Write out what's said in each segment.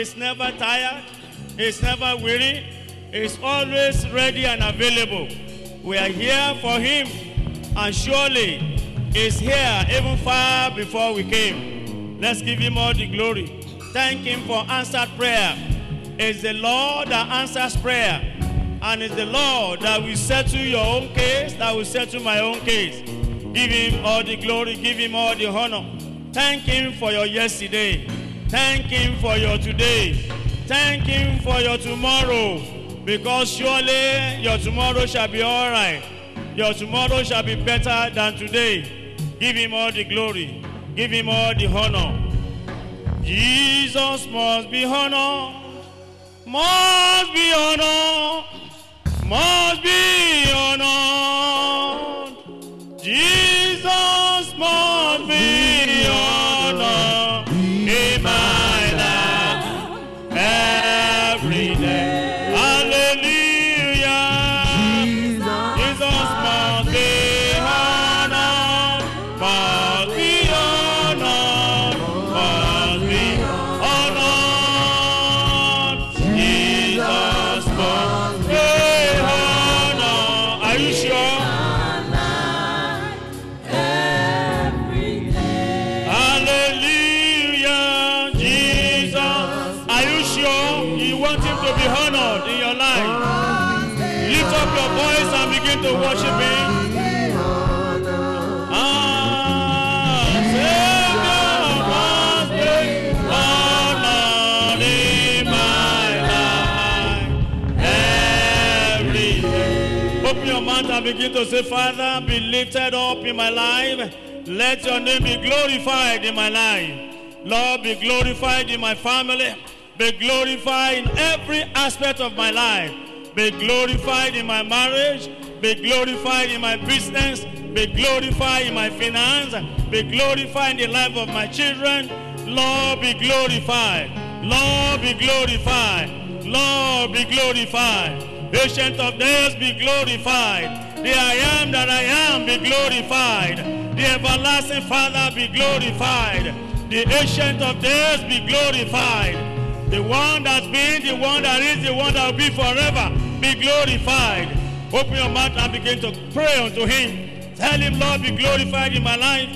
He's never tired. He's never weary. He's always ready and available. We are here for him, and surely he's here even far before we came. Let's give him all the glory. Thank him for answered prayer. It's the Lord that answers prayer, and it's the Lord that will settle your own case, that will settle my own case. Give him all the glory, give him all the honor. Thank him for your yesterday. Thank him for your today. Thank him for your tomorrow. Because surely your tomorrow shall be all right. Your tomorrow shall be better than today. Give him all the glory. Give him all the honor. Jesus must be honored. Must be honored. Must be honored. Jesus must be honored in Open your mouth and begin to say, Father, be lifted up in my life. Let your name be glorified in my life. Lord, be glorified in my family. Be glorified in every aspect of my life. Be glorified in my marriage. Be glorified in my business. Be glorified in my finance. Be glorified in the life of my children. Lord, be glorified. Lord, be glorified. Lord, be glorified. Ancient of days, be glorified. The I am that I am, be glorified. The everlasting Father, be glorified. The ancient of days, be glorified. The one that's been, the one that is, the one that will be forever, be glorified. Open your mouth and begin to pray unto him. Tell him, Lord, be glorified in my life.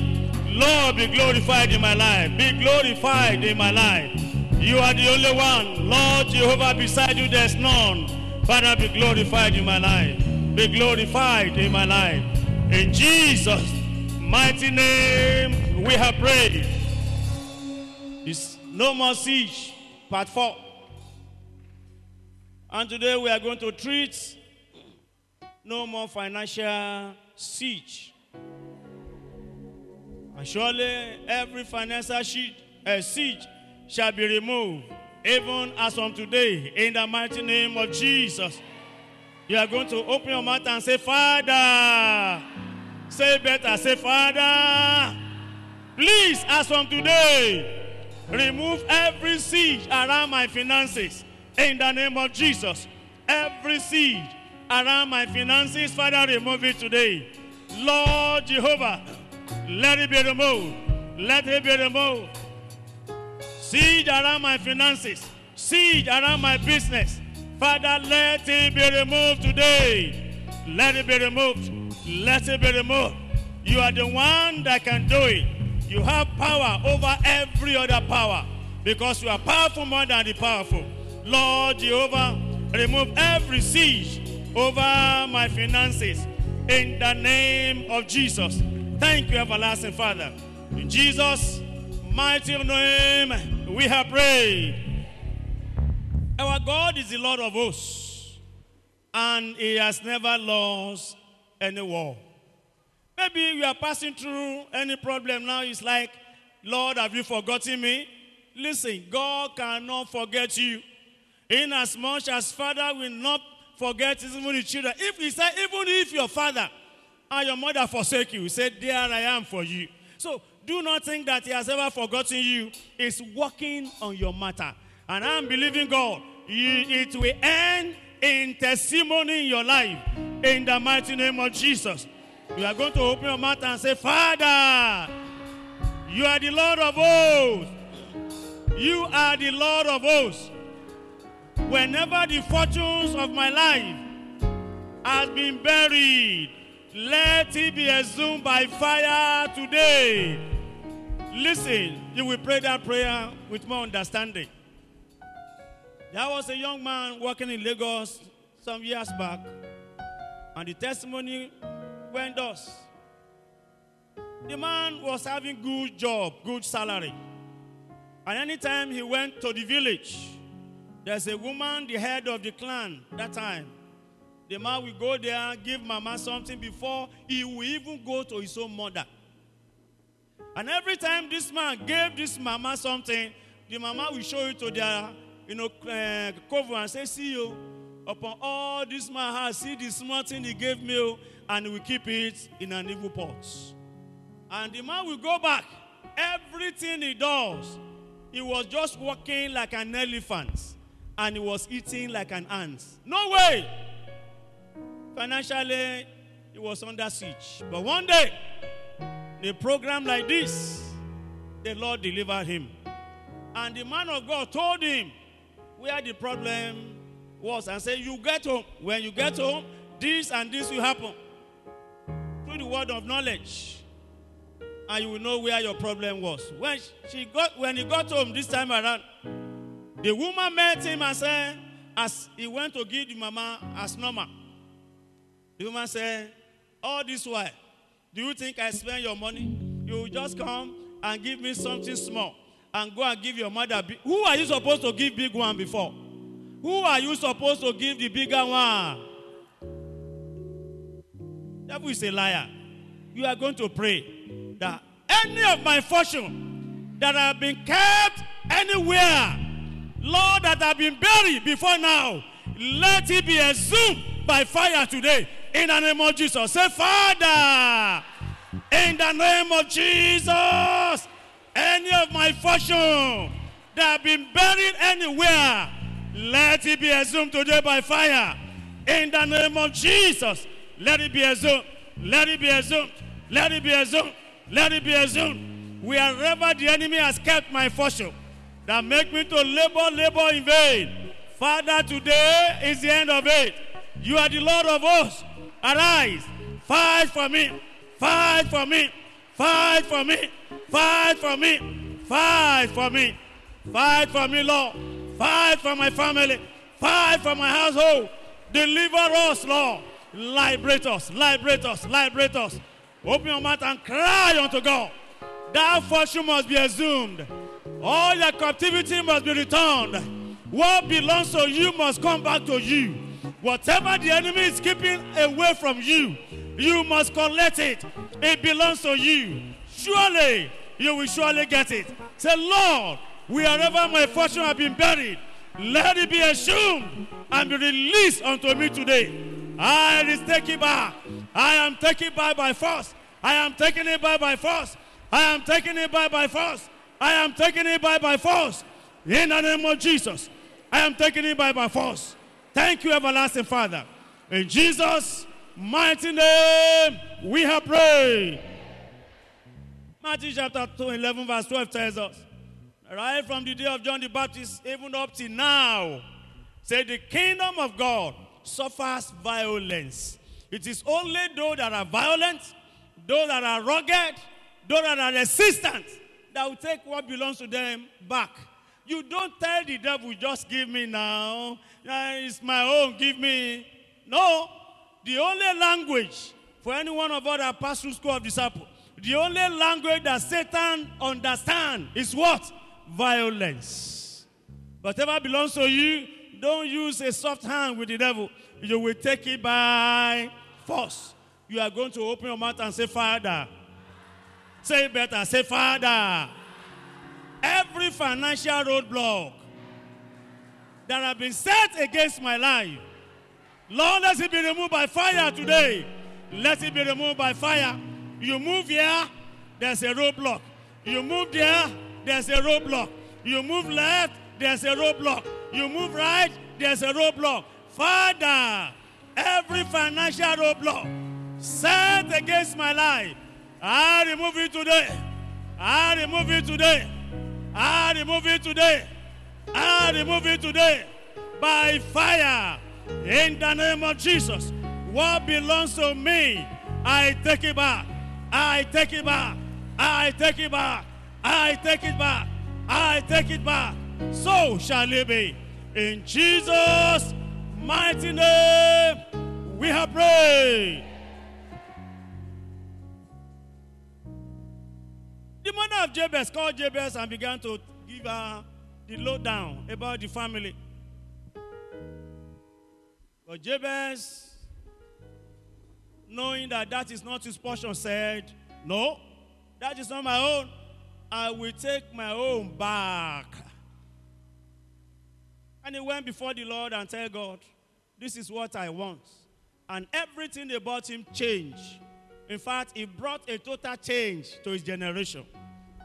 Lord, be glorified in my life. Be glorified in my life. You are the only one. Lord Jehovah, beside you there's none. Father, be glorified in my life. Be glorified in my life. In Jesus' mighty name, we have prayed. It's no more siege, part four. And today we are going to treat no more financial siege. And surely every financial siege, uh, siege shall be removed, even as from today, in the mighty name of Jesus. You are going to open your mouth and say, Father. Say better, say, Father. Please, as from today, remove every siege around my finances in the name of Jesus. Every siege around my finances, Father, remove it today. Lord Jehovah, let it be removed. Let it be removed. Siege around my finances, siege around my business. Father, let it be removed today. Let it be removed. Let it be removed. You are the one that can do it. You have power over every other power because you are powerful more than the powerful. Lord Jehovah, remove every siege over my finances in the name of Jesus. Thank you, everlasting Father. In Jesus' mighty name, we have prayed. Our God is the Lord of hosts, and He has never lost any war. Maybe you are passing through any problem now. It's like, Lord, have you forgotten me? Listen, God cannot forget you. In as Father will not forget his his children. If he said, even if your father and your mother forsake you, he said, There I am for you. So do not think that he has ever forgotten you. He's working on your matter. And I'm believing God, it will end in testimony in your life. In the mighty name of Jesus. You are going to open your mouth and say, Father, you are the Lord of hosts. You are the Lord of hosts. Whenever the fortunes of my life has been buried, let it be exhumed by fire today. Listen, you will pray that prayer with more understanding. There was a young man working in Lagos some years back, and the testimony went thus. The man was having good job, good salary. And anytime he went to the village, there's a woman, the head of the clan that time. The man will go there, give mama something before he will even go to his own mother. And every time this man gave this mama something, the mama will show it to their, you know, uh, cover and say, see you, upon all this man has, see the small thing he gave me, oh, and we keep it in an evil pot. And the man will go back. Everything he does, he was just walking like an elephant and he was eating like an ant. No way! Financially, he was under siege. But one day, a program like this, the Lord delivered him. And the man of God told him where the problem was and said, You get home. When you get home, this and this will happen. Through the word of knowledge. And you will know where your problem was. When she got when he got home this time around, the woman met him and said, as he went to give the mama as normal. The woman said, All this while, do you think I spend your money? You just come and give me something small and go and give your mother. Big. Who are you supposed to give big one before? Who are you supposed to give the bigger one? Devil is a liar. You are going to pray that any of my fortune that have been kept anywhere, Lord, that have been buried before now, let it be exhumed by fire today. In the name of Jesus. Say, Father, in the name of Jesus, any of my fortune that have been buried anywhere, let it be assumed today by fire. In the name of Jesus, let it be assumed. Let it be assumed. Let it be assumed. Let it be exhumed. Wherever the enemy has kept my fortune, that make me to labor, labor in vain. Father, today is the end of it. You are the Lord of hosts. Arise, fight for me, fight for me, fight for me, fight for me, fight for me, fight for me, Lord. Fight for my family, fight for my household. Deliver us, Lord. Liberate us, liberate us, liberate us. Open your mouth and cry unto God. That fortune must be assumed. All your captivity must be returned. What belongs to you must come back to you. Whatever the enemy is keeping away from you, you must collect it. It belongs to you. Surely, you will surely get it. Say, Lord, wherever my fortune has been buried, let it be assumed and be released unto me today. I is taking back. I am taking back by force. I am taking it by by force. I am taking it by by force. I am taking it by by force. In the name of Jesus, I am taking it by by force. Thank you, everlasting Father. In Jesus' mighty name, we have prayed. Matthew chapter 2, 11, verse 12 tells us, right from the day of John the Baptist, even up to now, say the kingdom of God suffers violence. It is only those that are violent, those that are rugged, those that are resistant, that will take what belongs to them back. You don't tell the devil, just give me now. It's my own, give me. No. The only language for any one of us that pass through school of disciple, the only language that Satan understands is what? Violence. Whatever belongs to you, don't use a soft hand with the devil. You will take it by force. You are going to open your mouth and say, Father. Say better. Say, Father. Every financial roadblock that have been set against my life, Lord, let it be removed by fire today. Let it be removed by fire. You move here, there's a roadblock. You move there, there's a roadblock. You move left, there's a roadblock. You move right, there's a roadblock. Father, every financial roadblock set against my life, I remove it today. I remove it today. I remove it today. I remove it today by fire in the name of Jesus. What belongs to me, I take it back. I take it back. I take it back. I take it back. I take it back. So shall it be. In Jesus' mighty name, we have prayed. The mother of Jabez called Jabez and began to give her the lowdown about the family. But Jabez, knowing that that is not his portion, said, No, that is not my own. I will take my own back. And he went before the Lord and said, God, this is what I want. And everything about him changed. In fact, it brought a total change to his generation.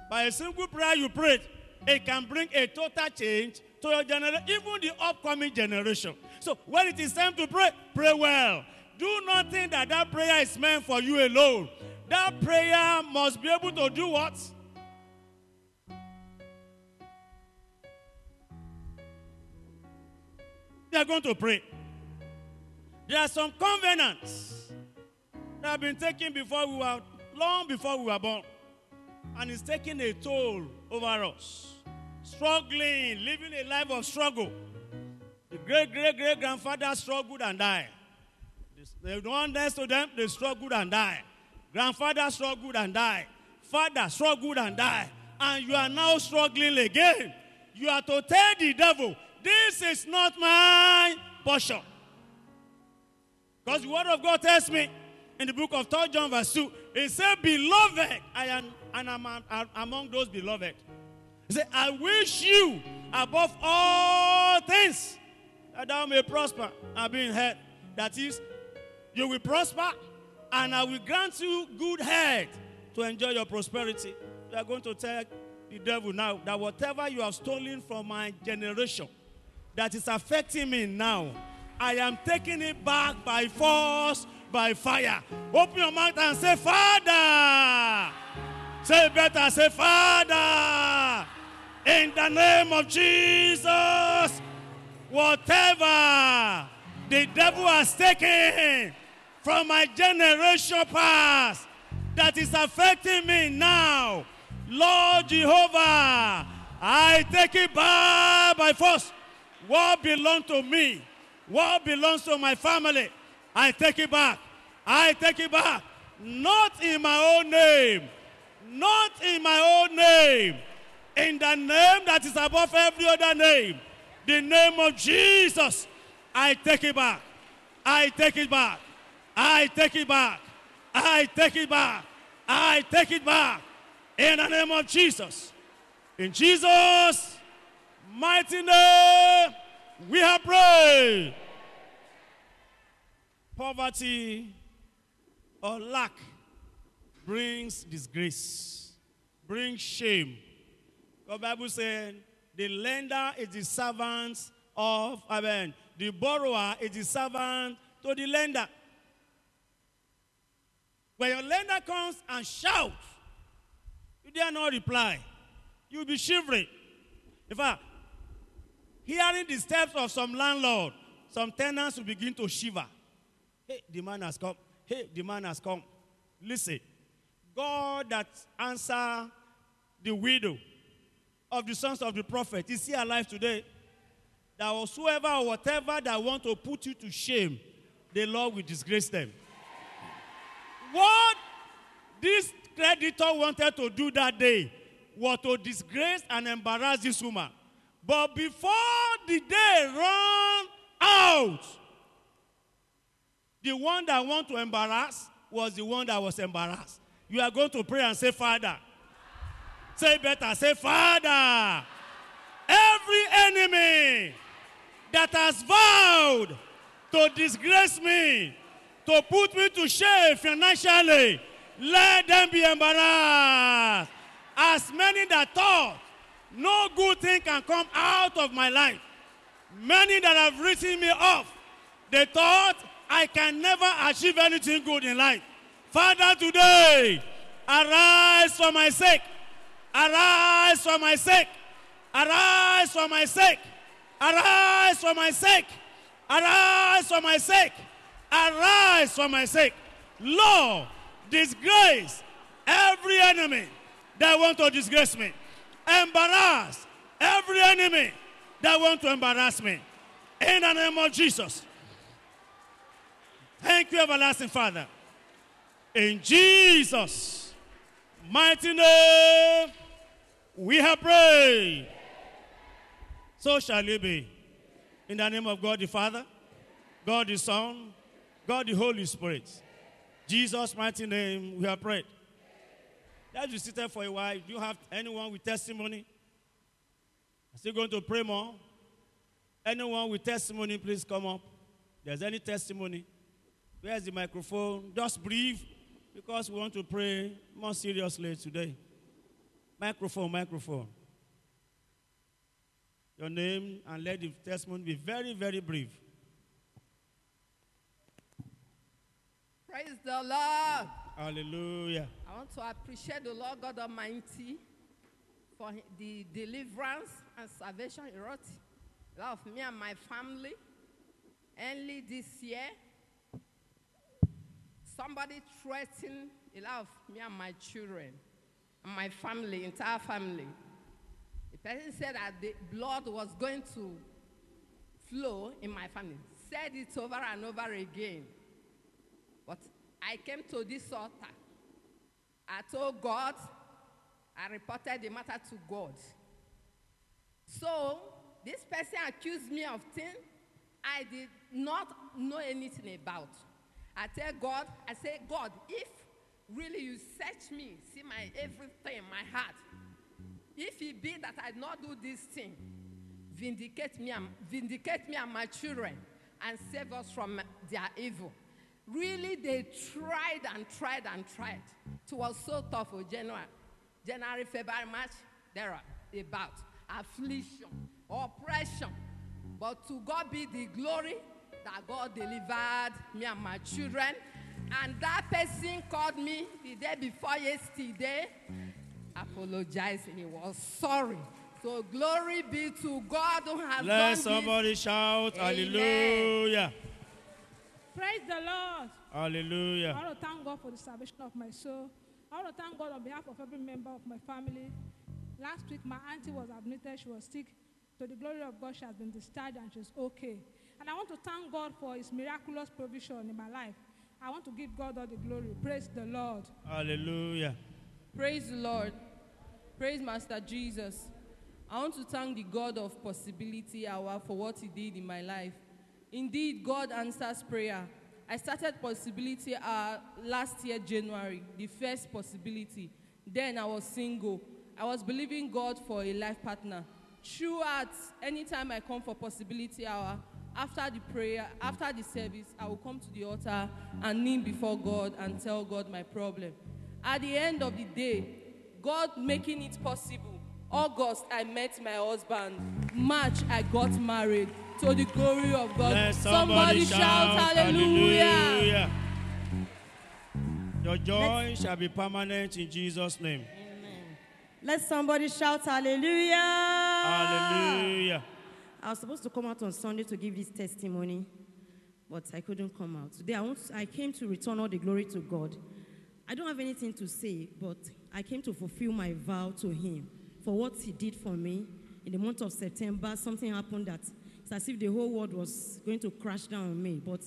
By a simple prayer you prayed, it can bring a total change to your generation, even the upcoming generation. So when it is time to pray, pray well. Do not think that that prayer is meant for you alone. That prayer must be able to do what? They are going to pray. There are some covenants that have been taken before we were, long before we were born. And it's taking a toll over us. Struggling, living a life of struggle. The great great great grandfather struggled and died. The one next to them, they struggled and died. Grandfather struggled and died. Father struggled and died. And you are now struggling again. You are to tell the devil, This is not my portion. Because the word of God tells me in the book of 3 John, verse 2, it said, Beloved, I am and I'm, I'm among those beloved. He said, I wish you above all things that thou may prosper and be in health. That is, you will prosper and I will grant you good health to enjoy your prosperity. You are going to tell the devil now that whatever you have stolen from my generation that is affecting me now, I am taking it back by force, by fire. Open your mouth and say, Father. Say better, say, Father, in the name of Jesus, whatever the devil has taken from my generation past that is affecting me now, Lord Jehovah, I take it back by force. What belongs to me, what belongs to my family, I take it back. I take it back. Not in my own name not in my own name, in the name that is above every other name, the name of Jesus. I take it back. I take it back. I take it back. I take it back. I take it back. In the name of Jesus. In Jesus' mighty name, we have prayed. Poverty or lack brings disgrace, brings shame. The Bible says the lender is the servant of, mean, the borrower is the servant to the lender. When your lender comes and shouts, you dare not reply. You'll be shivering. In fact, hearing the steps of some landlord, some tenants will begin to shiver. Hey, the man has come. Hey, the man has come. Listen, God that answered the widow of the sons of the prophet is he alive today? That whatsoever or whatever that want to put you to shame, the Lord will disgrace them. What this creditor wanted to do that day was to disgrace and embarrass this woman. But before the day run out, the one that want to embarrass was the one that was embarrassed you are going to pray and say, Father. Say better, say, Father. Every enemy that has vowed to disgrace me, to put me to shame financially, let them be embarrassed. As many that thought no good thing can come out of my life, many that have written me off, they thought I can never achieve anything good in life. Father, today, arise for my sake. Arise for my sake. Arise for my sake. Arise for my sake. Arise for my sake. Arise for my sake. Lord, disgrace every enemy that want to disgrace me. Embarrass every enemy that want to embarrass me. In the name of Jesus. Thank you, everlasting Father. In Jesus' mighty name, we have prayed. So shall it be. In the name of God the Father, God the Son, God the Holy Spirit. Jesus' mighty name, we have prayed. Let's be seated for a while. Do you have anyone with testimony? I'm still going to pray more. Anyone with testimony, please come up. There's any testimony? Where's the microphone? Just brief, because we want to pray more seriously today. Microphone, microphone. Your name and let the testimony be very, very brief. Praise the Lord. Hallelujah. I want to appreciate the Lord God Almighty for the deliverance and salvation He wrought of me and my family. Only this year, somebody threatened a lot of me and my children and my family, entire family. The person said that the blood was going to flow in my family. Said it over and over again. But I came to this altar. I told God, I reported the matter to God. So, this person accused me of things I did not know anything about. I tell God, I say, God, if really you search me, see my everything, my heart, if it be that I not do this thing, vindicate me and vindicate me and my children and save us from their evil. Really, they tried and tried and tried. It was so tough for January, January, February, March. There are about affliction, oppression. But to God be the glory that God delivered me and my children. And that person called me the day before yesterday apologizing. He was sorry. So glory be to God who has Let done somebody shout Amen. hallelujah. Praise the Lord. Hallelujah. I want to thank God for the salvation of my soul. I want to thank God on behalf of every member of my family. Last week, my auntie was admitted. She was sick. To the glory of God, she has been discharged and she's okay. And I want to thank God for his miraculous provision in my life. I want to give God all the glory. Praise the Lord. Hallelujah. Praise the Lord. Praise Master Jesus. I want to thank the God of Possibility Hour for what He did in my life. Indeed, God answers prayer. I started Possibility Hour last year, January, the first possibility. Then I was single. I was believing God for a life partner. Throughout, anytime I come for Possibility Hour, after the prayer, after the service, I will come to the altar and kneel before God and tell God my problem. At the end of the day, God making it possible. August, I met my husband. March, I got married. To the glory of God. Let somebody, shout, hallelujah. hallelujah. Your joy shall be permanent in Jesus' name. Let somebody shout hallelujah. Hallelujah. I was supposed to come out on Sunday to give this testimony, but I couldn't come out. Today I, want I came to return all the glory to God. I don't have anything to say, but I came to fulfill my vow to Him for what He did for me. In the month of September, something happened that it's as if the whole world was going to crash down on me. But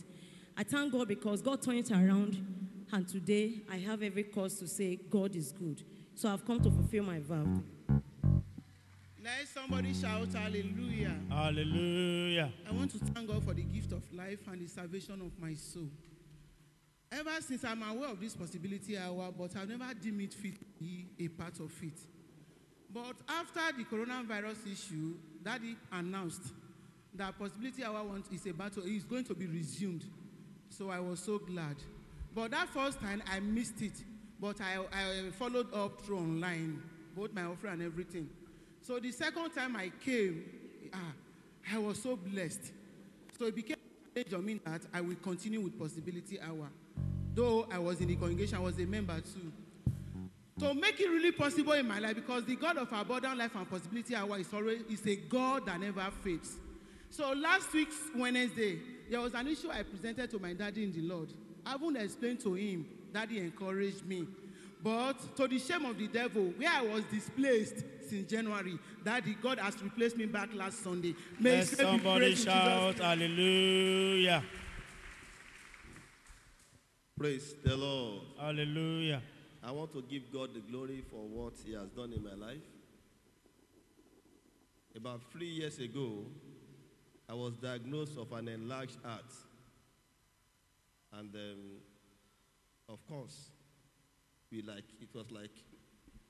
I thank God because God turned it around, and today I have every cause to say God is good. So I've come to fulfill my vow. Let somebody shout hallelujah. Hallelujah. I want to thank God for the gift of life and the salvation of my soul. Ever since I'm aware of this possibility hour, but I've never deemed it fit to be a part of it. But after the coronavirus issue, Daddy announced that possibility hour want, is about to, is going to be resumed. So I was so glad. But that first time I missed it, but I, I followed up through online, both my offer and everything. So the second time I came, ah, I was so blessed. So it became a challenge on me that I will continue with possibility hour. Though I was in the congregation, I was a member too. to make it really possible in my life because the God of abundant life and possibility hour is always is a God that never fails. So last week's Wednesday, there was an issue I presented to my daddy in the Lord. I haven't explained to him. Daddy encouraged me. But to the shame of the devil, where I was displaced since January, Daddy, God has replaced me back last Sunday. May Let his name be somebody praised in Jesus' shout hallelujah. Praise the Lord. Hallelujah. I want to give God the glory for what He has done in my life. About three years ago, I was diagnosed of an enlarged heart. And um, of course, like it was like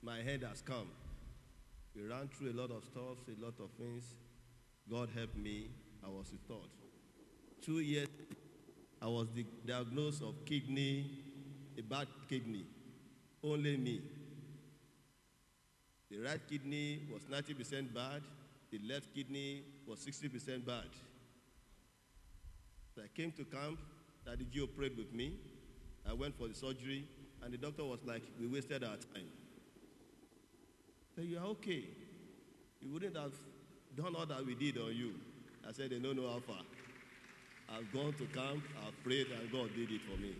my head has come. We ran through a lot of stuff, a lot of things. God helped me. I was restored. Two years, I was di- diagnosed of kidney, a bad kidney. Only me. The right kidney was 90% bad. The left kidney was 60% bad. So I came to camp. Daddy G.O. prayed with me. I went for the surgery, and the doctor was like, "We wasted our time." So you are okay. You wouldn't have done all that we did on you. I said, "They don't know how far." I've gone to camp. I've prayed, and God did it for me.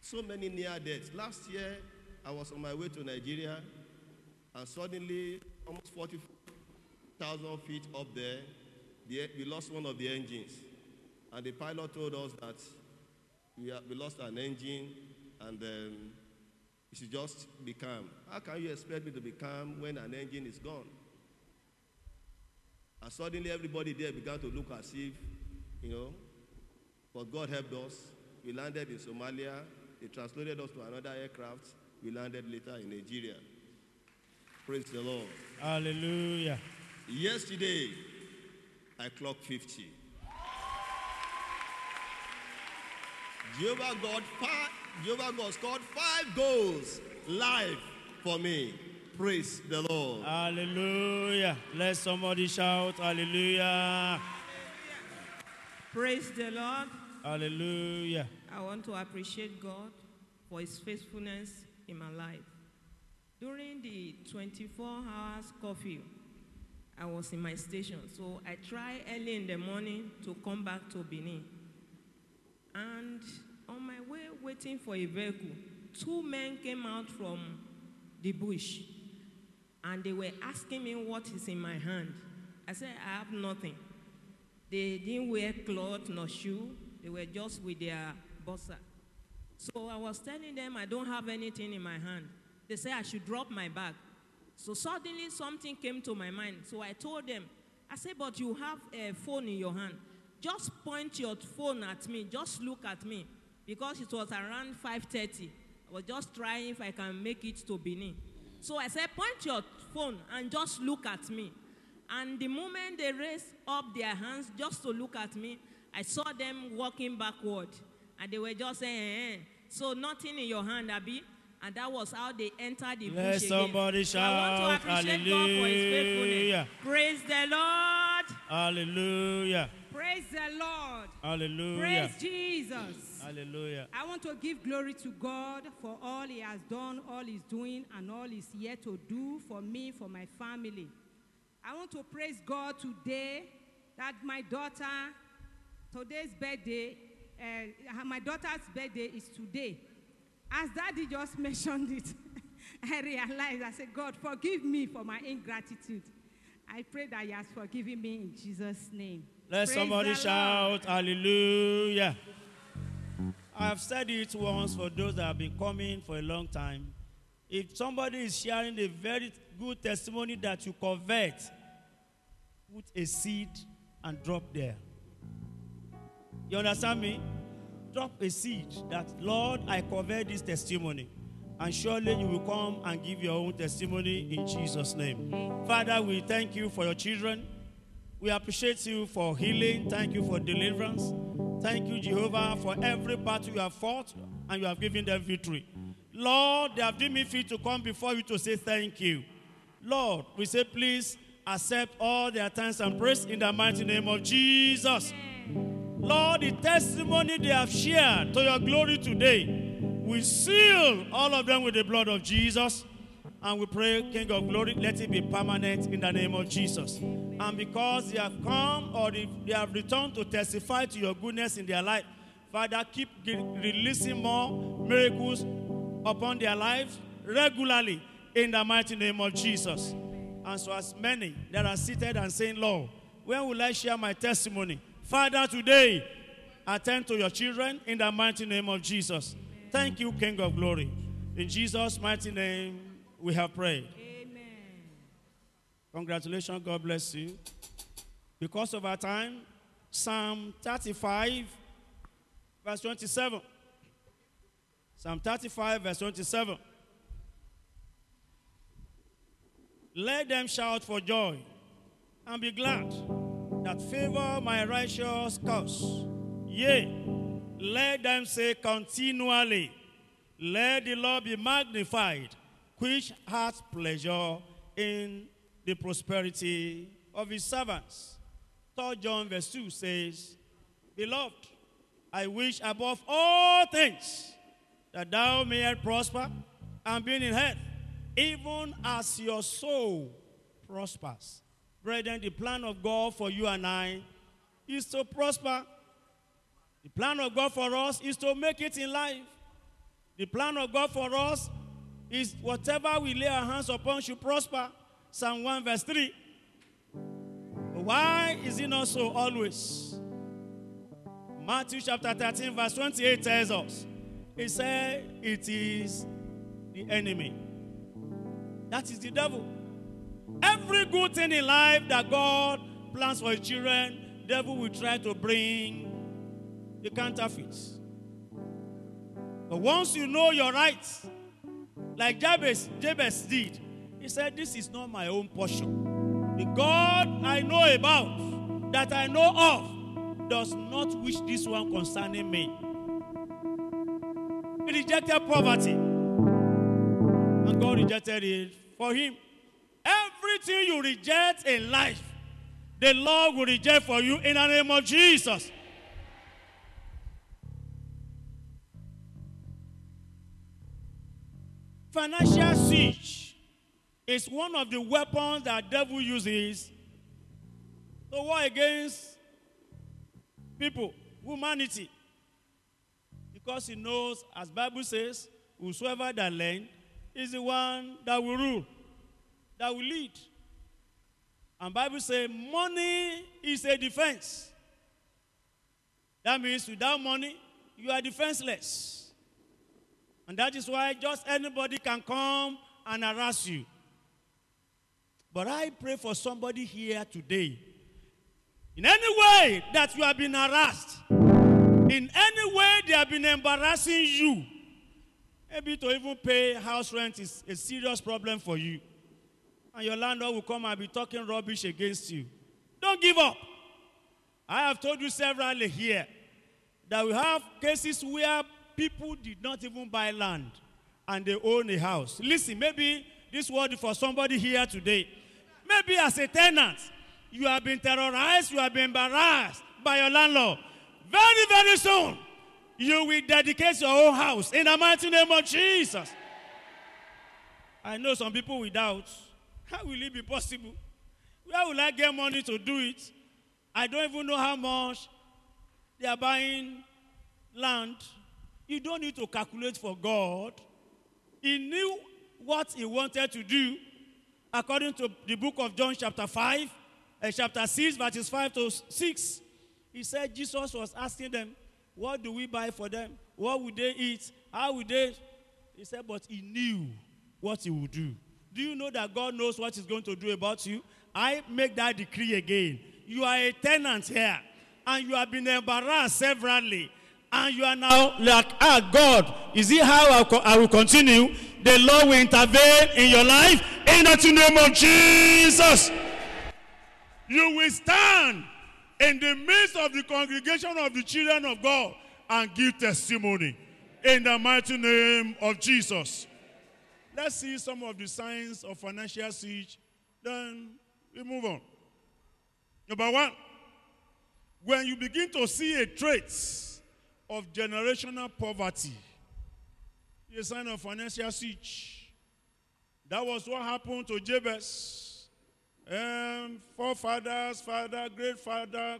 So many near deaths. Last year, I was on my way to Nigeria, and suddenly, almost 40,000 feet up there, the, we lost one of the engines. And the pilot told us that we, we lost an engine and um, we should just be calm. How can you expect me to be calm when an engine is gone? And suddenly, everybody there began to look as if, you know, but God helped us. We landed in Somalia. They translated us to another aircraft. We landed later in Nigeria. Praise the Lord. Hallelujah. Yesterday, I clocked 50. Jehovah God, five, Jehovah God scored five goals live for me. Praise the Lord. Hallelujah. Let somebody shout hallelujah. Praise the Lord. Hallelujah. I want to appreciate God for his faithfulness in my life. During the 24 hours curfew, I was in my station. So I tried early in the morning to come back to Benin. And on my way waiting for a vehicle, two men came out from the bush and they were asking me what is in my hand. I said, I have nothing. They didn't wear clothes nor shoe. They were just with their bossa. So I was telling them I don't have anything in my hand. They said I should drop my bag. So suddenly something came to my mind. So I told them, I said, but you have a phone in your hand. Just point your phone at me. Just look at me. Because it was around 5.30. I was just trying if I can make it to Benin. So I said, point your phone and just look at me. And the moment they raised up their hands just to look at me, I saw them walking backward. And they were just saying, eh, eh. So nothing in your hand, Abby. And that was how they entered the Let bush again. somebody So I want to appreciate God for his faithfulness. Praise the Lord. Hallelujah. Praise the Lord. Hallelujah. Praise Jesus. Hallelujah. I want to give glory to God for all He has done, all He's doing, and all He's yet to do for me, for my family. I want to praise God today that my daughter, today's birthday, uh, my daughter's birthday is today. As Daddy just mentioned it, I realized, I said, God, forgive me for my ingratitude. I pray that He has forgiven me in Jesus' name. Let Praise somebody shout Lord. hallelujah. I have said it once for those that have been coming for a long time. If somebody is sharing a very good testimony that you convert, put a seed and drop there. You understand me? Drop a seed that, Lord, I convert this testimony. And surely you will come and give your own testimony in Jesus' name. Father, we thank you for your children. We appreciate you for healing. Thank you for deliverance. Thank you, Jehovah, for every battle you have fought and you have given them victory. Lord, they have deemed me fit to come before you to say thank you. Lord, we say, please accept all their thanks and praise in the mighty name of Jesus. Lord, the testimony they have shared to your glory today, We seal all of them with the blood of Jesus. And we pray, King of glory, let it be permanent in the name of Jesus. And because they have come or they, have returned to testify to your goodness in their life, Father, keep releasing more miracles upon their lives regularly in the mighty name of Jesus. And so, as many that are seated and saying, Lord, when will I share my testimony? Father, today, attend to your children in the mighty name of Jesus. Thank you, King of glory. In Jesus' mighty name, we have prayed. Amen. Congratulations. God bless you. Because of our time, Psalm 35, verse 27. Psalm 35, verse 27. Let them shout for joy and be glad that favor my righteous cause. Yea, let them say continually, Let the Lord be magnified, which has pleasure in the prosperity of his servants. 3 John verse 2 says, Beloved, I wish above all things that thou mayest prosper and be in health, even as your soul prospers. Brethren, the plan of God for you and I is to prosper. The plan of God for us is to make it in life. The plan of God for us is whatever we lay our hands upon should prosper. Psalm 1 verse 3. Why is it not so always? Matthew chapter 13, verse 28 tells us. He said, It is the enemy. That is the devil. Every good thing in life that God plans for his children, devil will try to bring the counterfeits. But once you know your rights, like Jabez, Jabez did, he said, This is not my own portion. The God I know about, that I know of, does not wish this one concerning me. He rejected poverty, and God rejected it for him. Everything you reject in life, the Lord will reject for you in the name of Jesus. Financial siege is one of the weapons that devil uses to war against people, humanity. Because he knows, as Bible says, whosoever that lend is the one that will rule, that will lead. And Bible says money is a defense. That means without money, you are defenseless. And that is why just anybody can come and harass you. But I pray for somebody here today. In any way that you have been harassed, in any way they have been embarrassing you, maybe to even pay house rent is a serious problem for you. And your landlord will come and be talking rubbish against you. Don't give up. I have told you severally here that we have cases where people did not even buy land and they own a house. Listen, maybe this word for somebody here today. Maybe as a tenant, you have been terrorized, you have been embarrassed by your landlord. Very, very soon, you will dedicate your own house in the mighty name of Jesus. I know some people without. How will it be possible? Where will I get money to do it? I don't even know how much they are buying land. You don't need to calculate for God. He knew what he wanted to do according to the book of John, chapter 5, uh, chapter 6, verses 5 to 6. He said Jesus was asking them, What do we buy for them? What would they eat? How would they? He said, But he knew what he would do. Do you know that God knows what he's going to do about you? I make that decree again. You are a tenant here, and you have been embarrassed severally. And you are now like, ah, God, is it how I, co- I will continue? The Lord will intervene in your life in the name of Jesus. You will stand in the midst of the congregation of the children of God and give testimony in the mighty name of Jesus. Let's see some of the signs of financial siege, then we move on. Number one, when you begin to see a trait of generational poverty a sign of financial siege. That was what happened to Jabez. Um, forefathers, father, great father,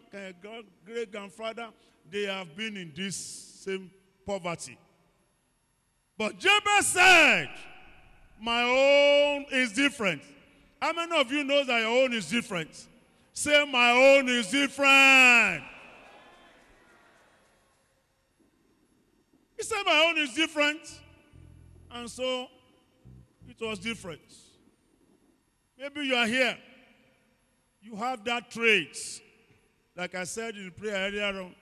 great grandfather, they have been in this same poverty. But Jabez said, My own is different. How many of you know that your own is different? Say, My own is different. He said, My own is different. And so it was different. Maybe you are here. You have that trait. Like I said in the prayer earlier on,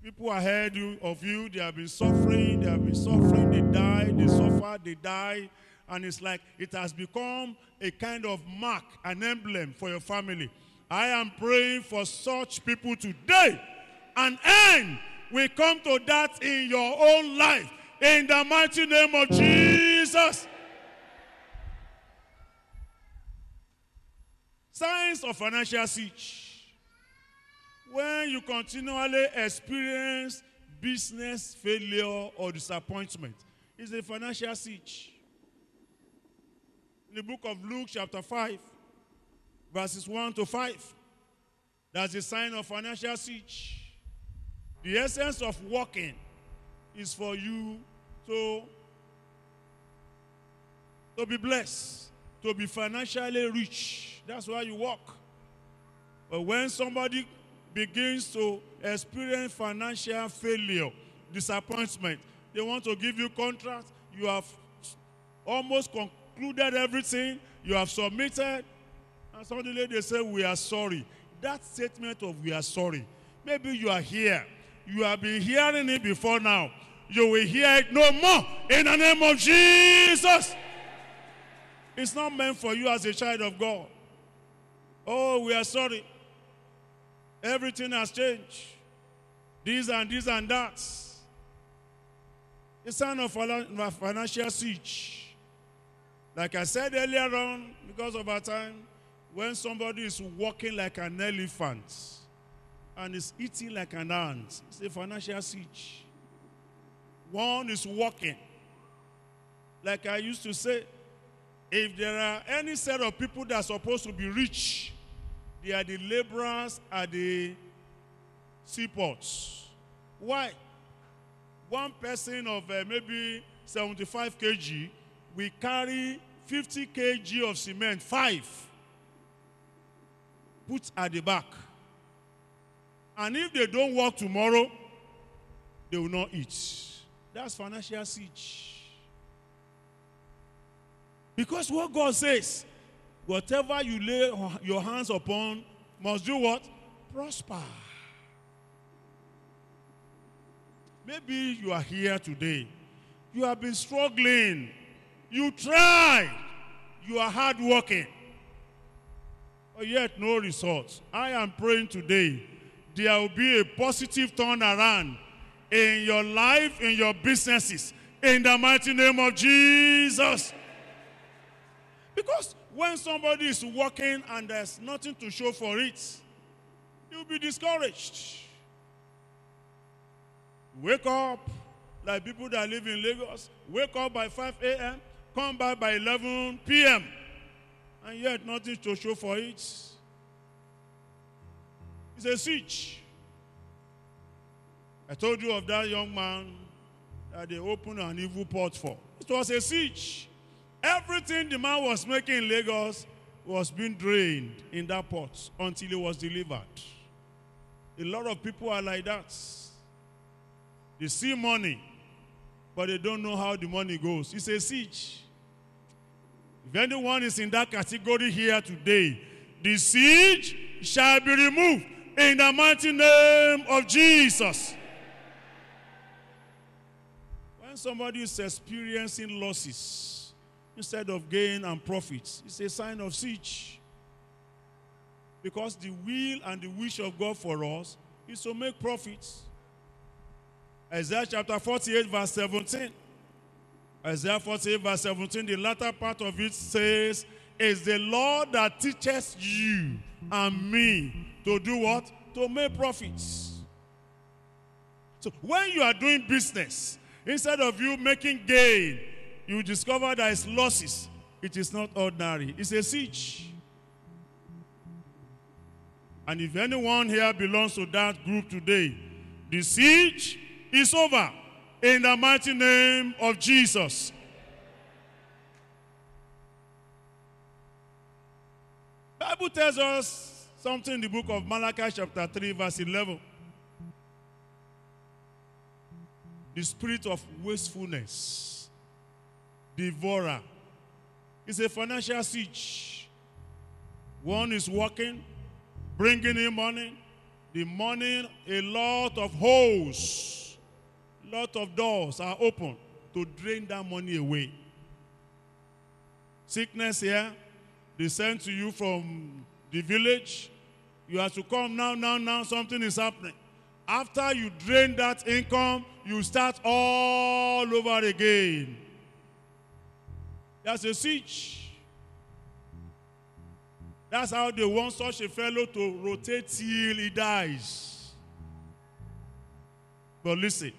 people ahead of you, they have been suffering, they have been suffering, they die, they suffer, they die. And it's like it has become a kind of mark, an emblem for your family. I am praying for such people today. An end will come to that in your own life. In the mighty name of Jesus. Signs of financial siege. When you continually experience business failure or disappointment, is a financial siege. In the book of Luke, chapter 5, verses 1 to 5, that's a sign of financial siege. The essence of walking is for you to, to be blessed, to be financially rich that's why you walk. But when somebody begins to experience financial failure, disappointment, they want to give you contract, you have almost concluded everything, you have submitted, and suddenly they say, We are sorry. That statement of we are sorry, maybe you are here. You have been hearing it before now. You will hear it no more in the name of Jesus. It's not meant for you as a child of God. Oh, we are sorry. Everything has changed. This and this and that. It's sign of financial siege. Like I said earlier on, because of our time, when somebody is walking like an elephant and is eating like an ant, it's a financial siege. One is walking. Like I used to say, if there are any set of people that are supposed to be rich, they are the laborers at the seaports. Why? One person of uh, maybe 75 kg we carry 50 kg of cement, five, put at the back. And if they don't work tomorrow, they will not eat. That's financial siege. Because what God says, Whatever you lay your hands upon must do what? Prosper. Maybe you are here today. You have been struggling. You tried. You are hardworking. But yet, no results. I am praying today there will be a positive turnaround in your life, in your businesses, in the mighty name of Jesus. Because when somebody is working and there's nothing to show for it, you'll be discouraged. Wake up like people that live in Lagos, wake up by 5 a.m., come back by 11 p.m., and yet nothing to show for it. It's a siege. I told you of that young man that they opened an evil port for. It was a siege. Everything the man was making in Lagos was being drained in that port until it was delivered. A lot of people are like that. They see money, but they don't know how the money goes. It's a siege. If anyone is in that category here today, the siege shall be removed in the mighty name of Jesus. When somebody is experiencing losses, instead of gain and profits. It's a sign of siege. Because the will and the wish of God for us is to make profits. Isaiah chapter 48, verse 17. Isaiah 48, verse 17, the latter part of it says, Is the Lord that teaches you and me to do what? To make profits. So when you are doing business, Instead of you making gain, you discover there is losses. It is not ordinary, it's a siege. And if anyone here belongs to that group today, the siege is over in the mighty name of Jesus. Bible tells us something in the book of Malachi chapter 3 verse 11. The spirit of wastefulness, devourer, is a financial siege. One is working, bringing in money. The money, a lot of holes, lot of doors are open to drain that money away. Sickness here, they send to you from the village. You have to come now, now, now, something is happening. After you drain that income, you start all over again. That's a siege. That's how they want such a fellow to rotate till he dies. But listen,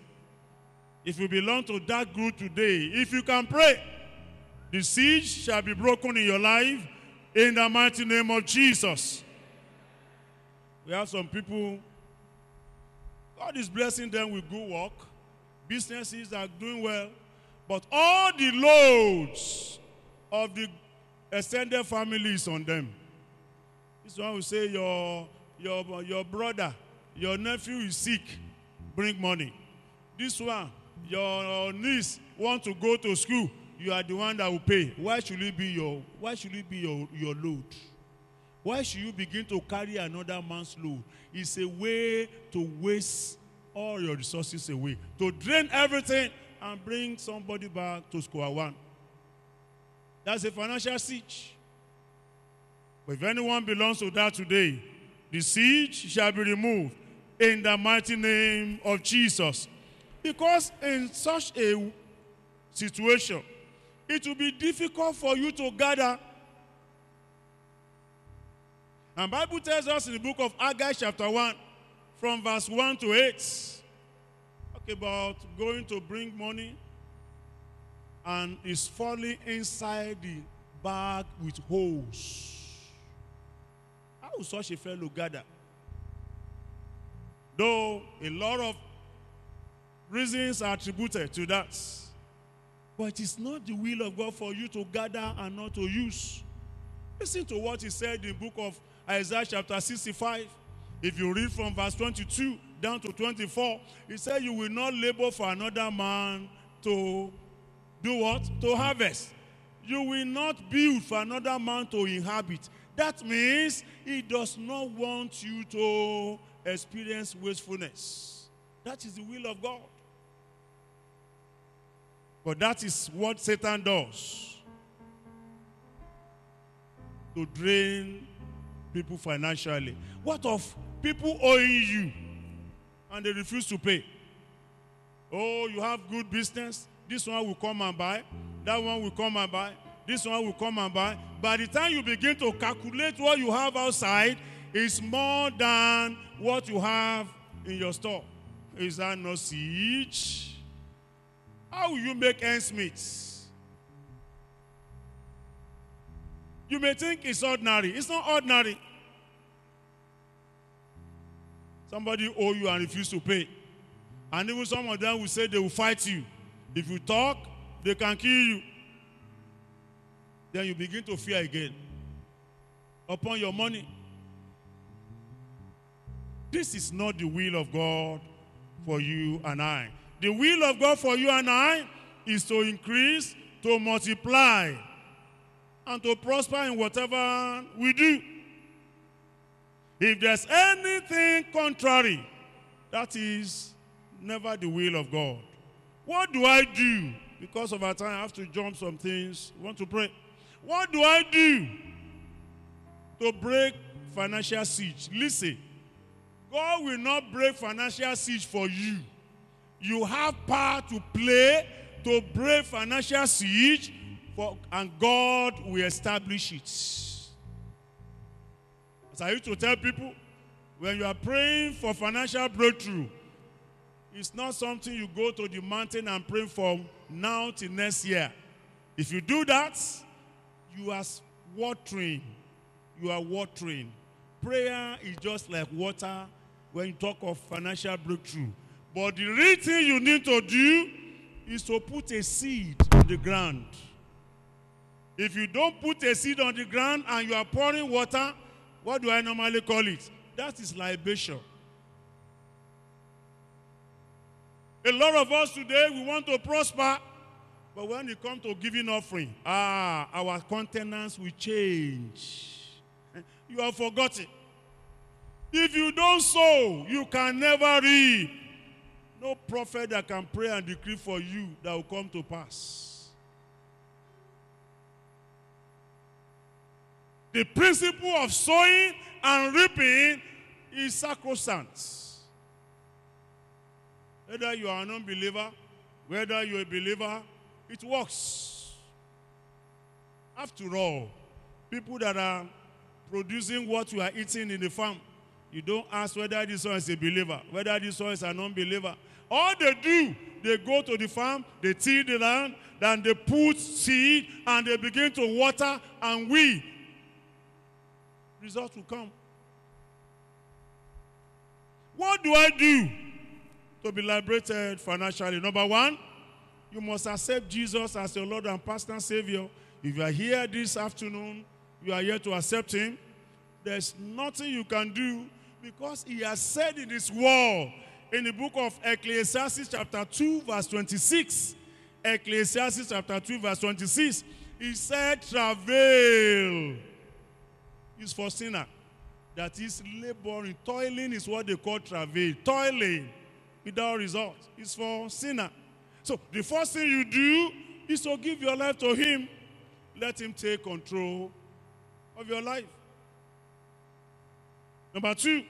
if you belong to that group today, if you can pray, the siege shall be broken in your life in the mighty name of Jesus. We have some people, God is blessing them with good work, businesses are doing well, but all the loads of the extended family is on them. This one will say your, your, your brother, your nephew is sick, bring money. This one, your niece want to go to school, you are the one that will pay. Why should it be your why should it be your, your load? Why should you begin to carry another man's load? It's a way to waste all your resources away, to drain everything and bring somebody back to square one. That's a financial siege. But if anyone belongs to that today, the siege shall be removed in the mighty name of Jesus. Because in such a situation, it will be difficult for you to gather. And Bible tells us in the book of Haggai chapter 1 from verse 1 to 8 okay, about going to bring money and is falling inside the bag with holes. How such a fellow gather? Though a lot of reasons are attributed to that. But it is not the will of God for you to gather and not to use. Listen to what he said in the book of Isaiah chapter 65. If you read from verse 22 down to 24, he said, You will not labor for another man to do what? To harvest. You will not build for another man to inhabit. That means he does not want you to experience wastefulness. That is the will of God. But that is what Satan does to drain people financially. What of people owing you and they refuse to pay? Oh, you have good business. This one will come and buy. That one will come and buy. This one will come and buy. By the time you begin to calculate what you have outside, it's more than what you have in your store. Is that no siege? How will you make ends meet? You may think it's ordinary. It's not ordinary. Somebody owe you and refuse to pay. And even some of them will say they will fight you. If you talk, they can kill you. Then you begin to fear again upon your money. This is not the will of God for you and I. The will of God for you and I is to increase, to multiply, and to prosper in whatever we do. If there's anything contrary, that is never the will of God. What do I do? Because of our time, I have to jump some things. I want to pray. What do I do to break financial siege? Listen, God will not break financial siege for you. You have power to play to break financial siege, and God will establish it. As I used to tell people, when you are praying for financial breakthrough, It's not something you go to the mountain and pray for now till next year. If you do that, you are watering. You are watering. Prayer is just like water when you talk of financial breakthrough. But the real thing you need to do is to put a seed on the ground. If you don't put a seed on the ground and you are pouring water, what do I normally call it? That is libation. A lot of us today, we want to prosper, but when it comes to giving offering, ah, our countenance will change. You have forgotten. If you don't sow, you can never reap. No prophet that can pray and decree for you that will come to pass. The principle of sowing and reaping is sacrosanct. Whether you are an unbeliever, whether you're a believer, it works. After all, people that are producing what you are eating in the farm, you don't ask whether this one is a believer, whether this one is an unbeliever. All they do, they go to the farm, they till the land, then they put seed and they begin to water and weed. Results will come. What do I do to be liberated financially? Number one, you must accept Jesus as your Lord and personal Savior. If you are here this afternoon, you are here to accept Him. There's nothing you can do because He has said in His word in the book of Ecclesiastes, chapter 2, verse 26. Ecclesiastes, chapter 2, verse 26. He said, Travail is for sinner. That is laboring. Toiling is what they call travail. Toiling without result is for sinner. So the first thing you do is to give your life to Him. Let Him take control of your life. Number two,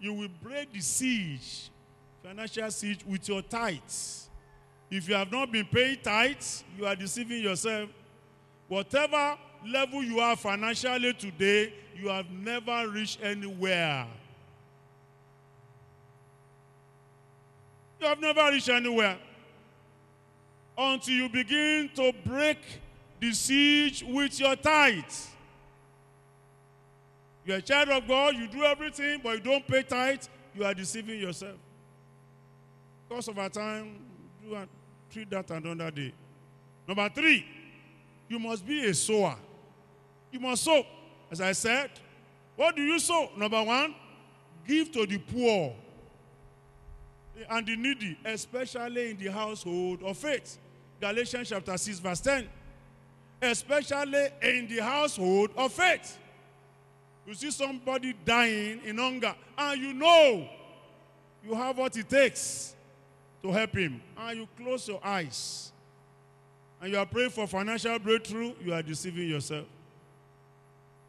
you will break the siege, financial siege, with your tithes. If you have not been paying tithes, you are deceiving yourself. Whatever level you are financially today, you have never reached anywhere. You have never reached anywhere until you begin to break the siege with your tithes. You're a child of God, you do everything, but you don't pay tithes, you are deceiving yourself. Because of our time, do treat that another day. Number three, you must be a sower. You must sow. As I said, what do you sow? Number one, give to the poor and the needy, especially in the household of faith. Galatians chapter 6, verse 10. Especially in the household of faith. You see somebody dying in hunger, and you know you have what it takes to help him. And you close your eyes and you are praying for financial breakthrough, you are deceiving yourself.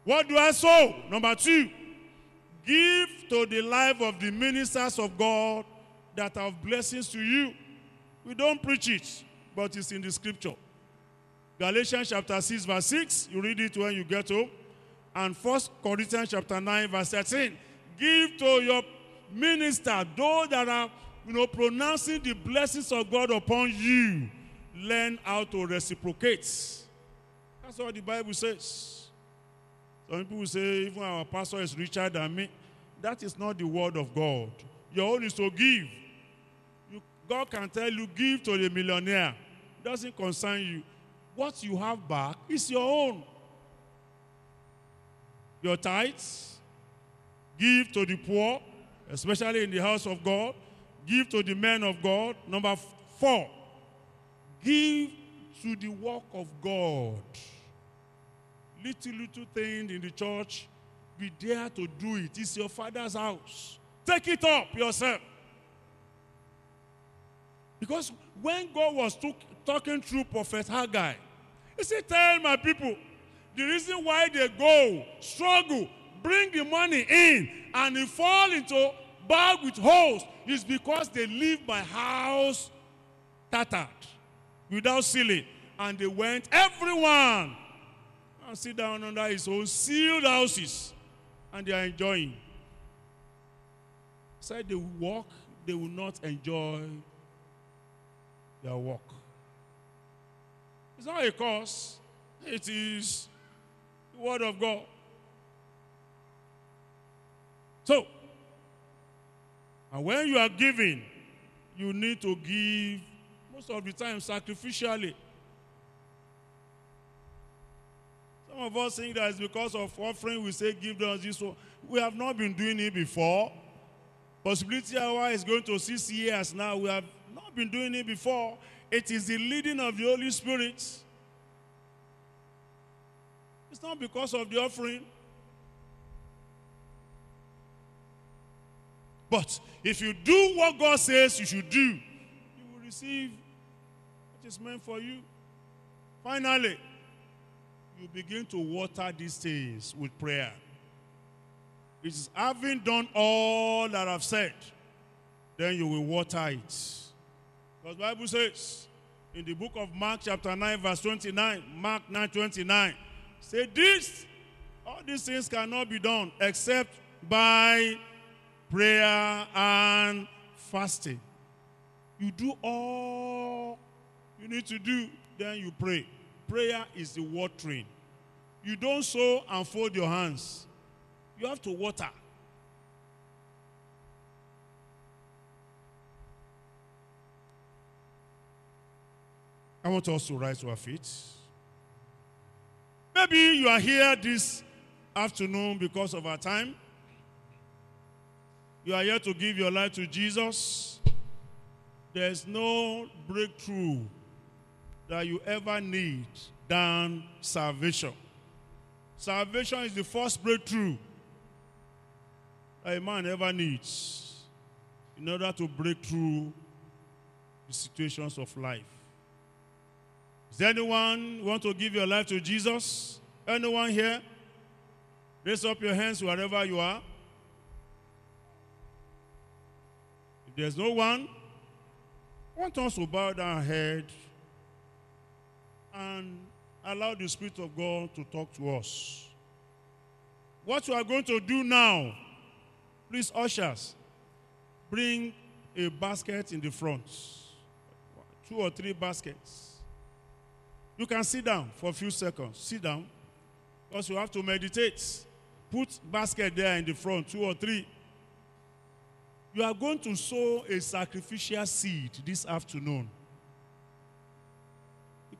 What do I sow? Number two, give to the life of the ministers of God that have blessings to you. We don't preach it, but it's in the scripture. Galatians chapter 6, verse 6, you read it when you get home. And First Corinthians chapter 9, verse 13. Give to your minister, those that are you know, pronouncing the blessings of God upon you. Learn how to reciprocate. That's what the Bible says. Some people say, even our pastor is richer than me. That is not the word of God. Your own is to give. You, God can tell you, give to the millionaire. It doesn't concern you. What you have back is your own. Your tithes, give to the poor, especially in the house of God. Give to the men of God. Number four, give to the work of God. Little, little thing in the church, be there to do it. It's your father's house. Take it up yourself. Because when God was took, talking through Prophet Haggai, he said, Tell my people, the reason why they go, struggle, bring the money in, and they fall into bag with holes is because they leave my house tattered without ceiling. And they went, everyone, and sit down under his own ceiled houses. And they are enjoying. Said they will walk, they will not enjoy their work. It's not a cause, it is the Word of God. So, and when you are giving, you need to give most of the time sacrificially. Some of us think that it's because of offering we say give us this one. We have not been doing it before. Possibility hour is going to six years now. We have not been doing it before. It is the leading of the Holy Spirit. It's not because of the offering. But if you do what God says you should do, you will receive what is meant for you. Finally, you begin to water these things with prayer. It is having done all that I've said, then you will water it. Because Bible says in the book of Mark chapter 9 verse 29, Mark 9 29, say this, all these things cannot be done except by prayer and fasting. You do all you need to do, then you pray. Prayer is the watering. You don't sow and fold your hands. You have to water. I want us to rise to our feet. Maybe you are here this afternoon because of our time. You are here to give your life to Jesus. There's no breakthrough that you ever need than salvation. Salvation is the first breakthrough that a man ever needs in order to break through the situations of life. Is there anyone want to give your life to Jesus? Anyone here? Raise up your hands wherever you are. If there's no one, I want us to bow down our head and allow the Spirit of God to talk to us. What you are going to do now, please, ushers, bring a basket in the front. Two or three baskets. You can sit down for a few seconds. Sit down. Because you have to meditate. Put basket there in the front, two or three. You are going to sow a sacrificial seed this afternoon.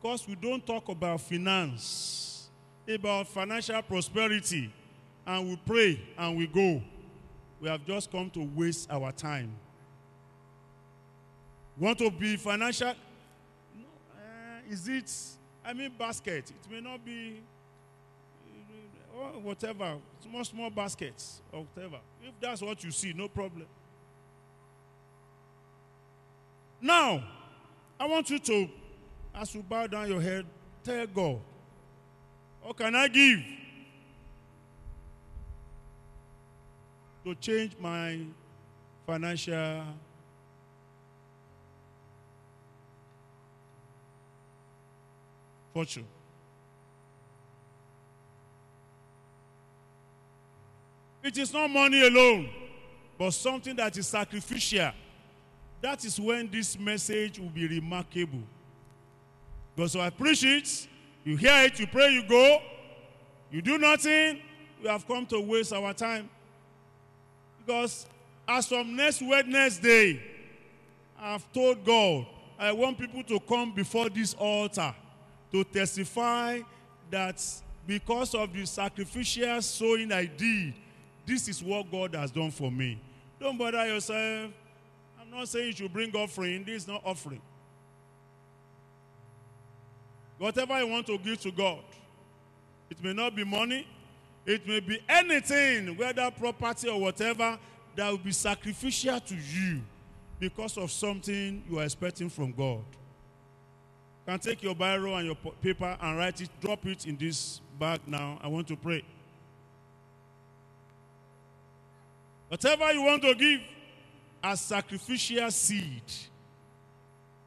Because we don't talk about finance, about financial prosperity, and we pray and we go. We have just come to waste our time. Want to be financial? No, uh, is it I mean basket. It may not be or whatever, small, small baskets or whatever. If that's what you see, no problem. Now, I want you to, as you bow down your head, tell God, What can I give to change my financial fortune? It is not money alone, but something that is sacrificial. That is when this message will be remarkable. Because so I preach it, you hear it, you pray, you go, you do nothing, we have come to waste our time. Because as from next Wednesday, I've told God, I want people to come before this altar to testify that because of the sacrificial sowing I did, this is what God has done for me. Don't bother yourself. I'm not saying you should bring offering. This is not offering. Whatever you want to give to God, it may not be money, it may be anything, whether property or whatever, that will be sacrificial to you because of something you are expecting from God. You can take your Bible and your paper and write it, drop it in this bag now. I want to pray. Whatever you want to give as sacrificial seed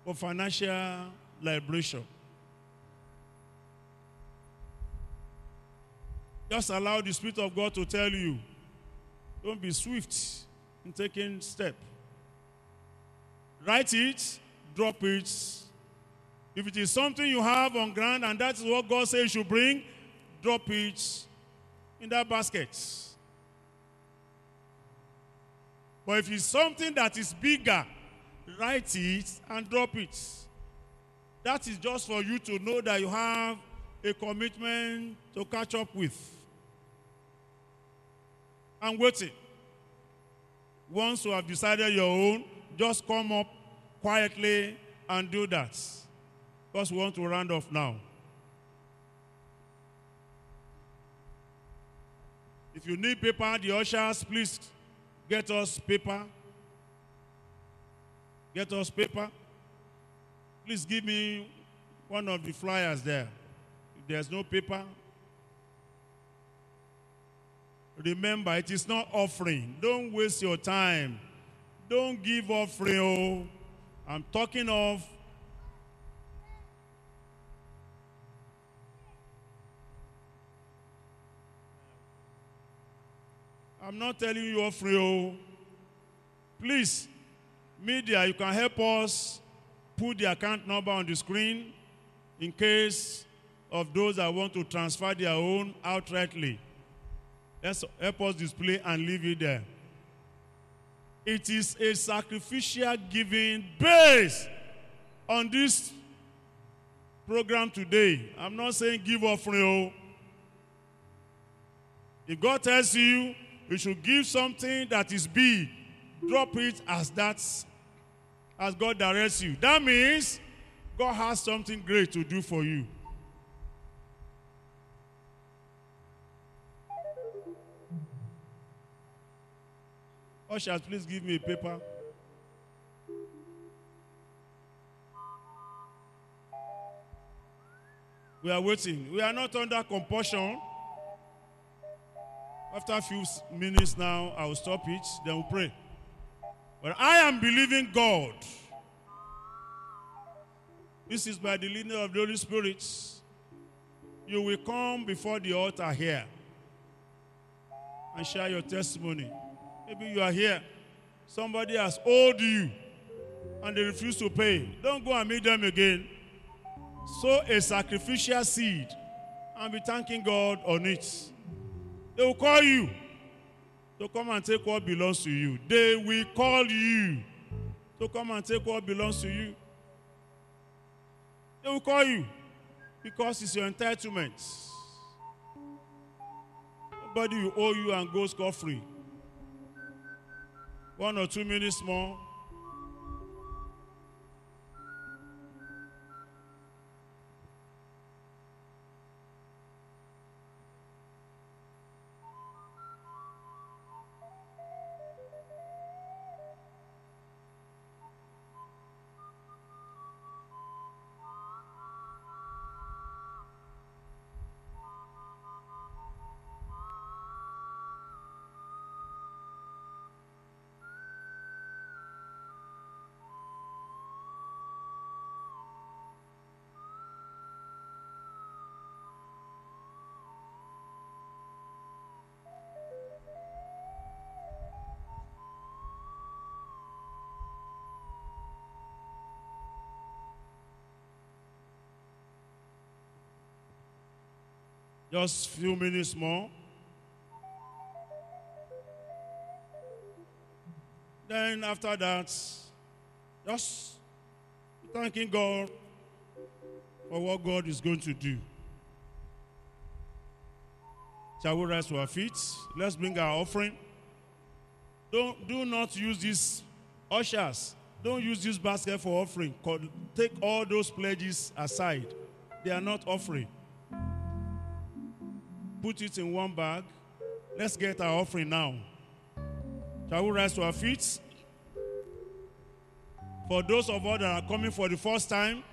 for financial liberation. Just allow the Spirit of God to tell you. Don't be swift in taking step. Write it, drop it. If it is something you have on ground and that is what God says you should bring, drop it in that basket. But if it's something that is bigger, write it and drop it. That is just for you to know that you have a commitment to catch up with. I'm waiting. Once you have decided your own, just come up quietly and do that. Because we want to round off now. If you need paper, the ushers, please get us paper. Get us paper. Please give me one of the flyers there. If there's no paper, remember it is not offering. Don't waste your time. Don't give offering. I'm talking of I'm not telling you offering. Please, media, you can help us put the account number on the screen in case of those that want to transfer their own outrightly. Let's help us display and leave it there. It is a sacrificial giving based on this program today. I'm not saying give offering. Oh. If God tells you you should give something that is big, drop it as that as God directs you. That means God has something great to do for you. Ushers, please give me a paper. We are waiting. We are not under compulsion. After a few minutes now, I will stop it, then we'll pray. But I am believing God. This is by the leading of the Holy Spirit. You will come before the altar here and share your testimony. Maybe you are here. Somebody has owed you and they refuse to pay. Don't go and meet them again. Sow a sacrificial seed and be thanking God on it. They will call you to come and take what belongs to you. They will call you to come and take what belongs to you. They will call you because it's your entitlement. Nobody will owe you and go scot free. One or two minutes more. Just few minutes more. Then after that, just thanking God for what God is going to do. Shall we rise to our feet? Let's bring our offering. Don't do not use these ushers. Don't use this basket for offering. Take all those pledges aside. They are not offering put it in one bag. Let's get our offering now. Shall we rise to our feet? For those of us that are coming for the first time,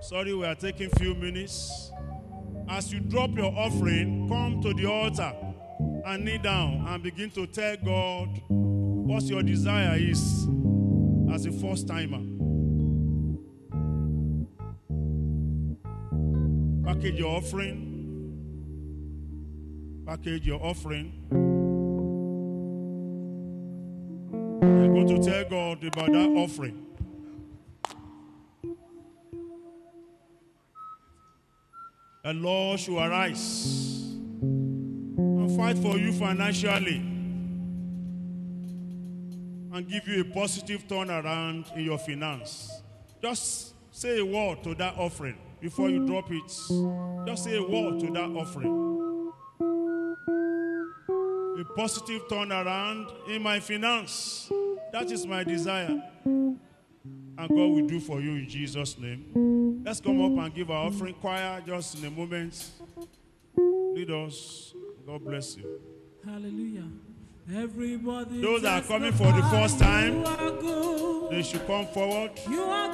sorry, we are taking few minutes. As you drop your offering, come to the altar and kneel down and begin to tell God what your desire is as a first timer. Package your offering package your offering. You're going to tell God about that offering. The Lord should arise and fight for you financially and give you a positive turnaround in your finance. Just say a word to that offering before you drop it. Just say a word to that offering. A positive turnaround in my finance. That is my desire. And God will do for you in Jesus' name. Let's come up and give our offering choir just in a moment. Lead us. God bless you. Hallelujah. Everybody. Those that are coming for the first time, You are good. They should come forward. You are good.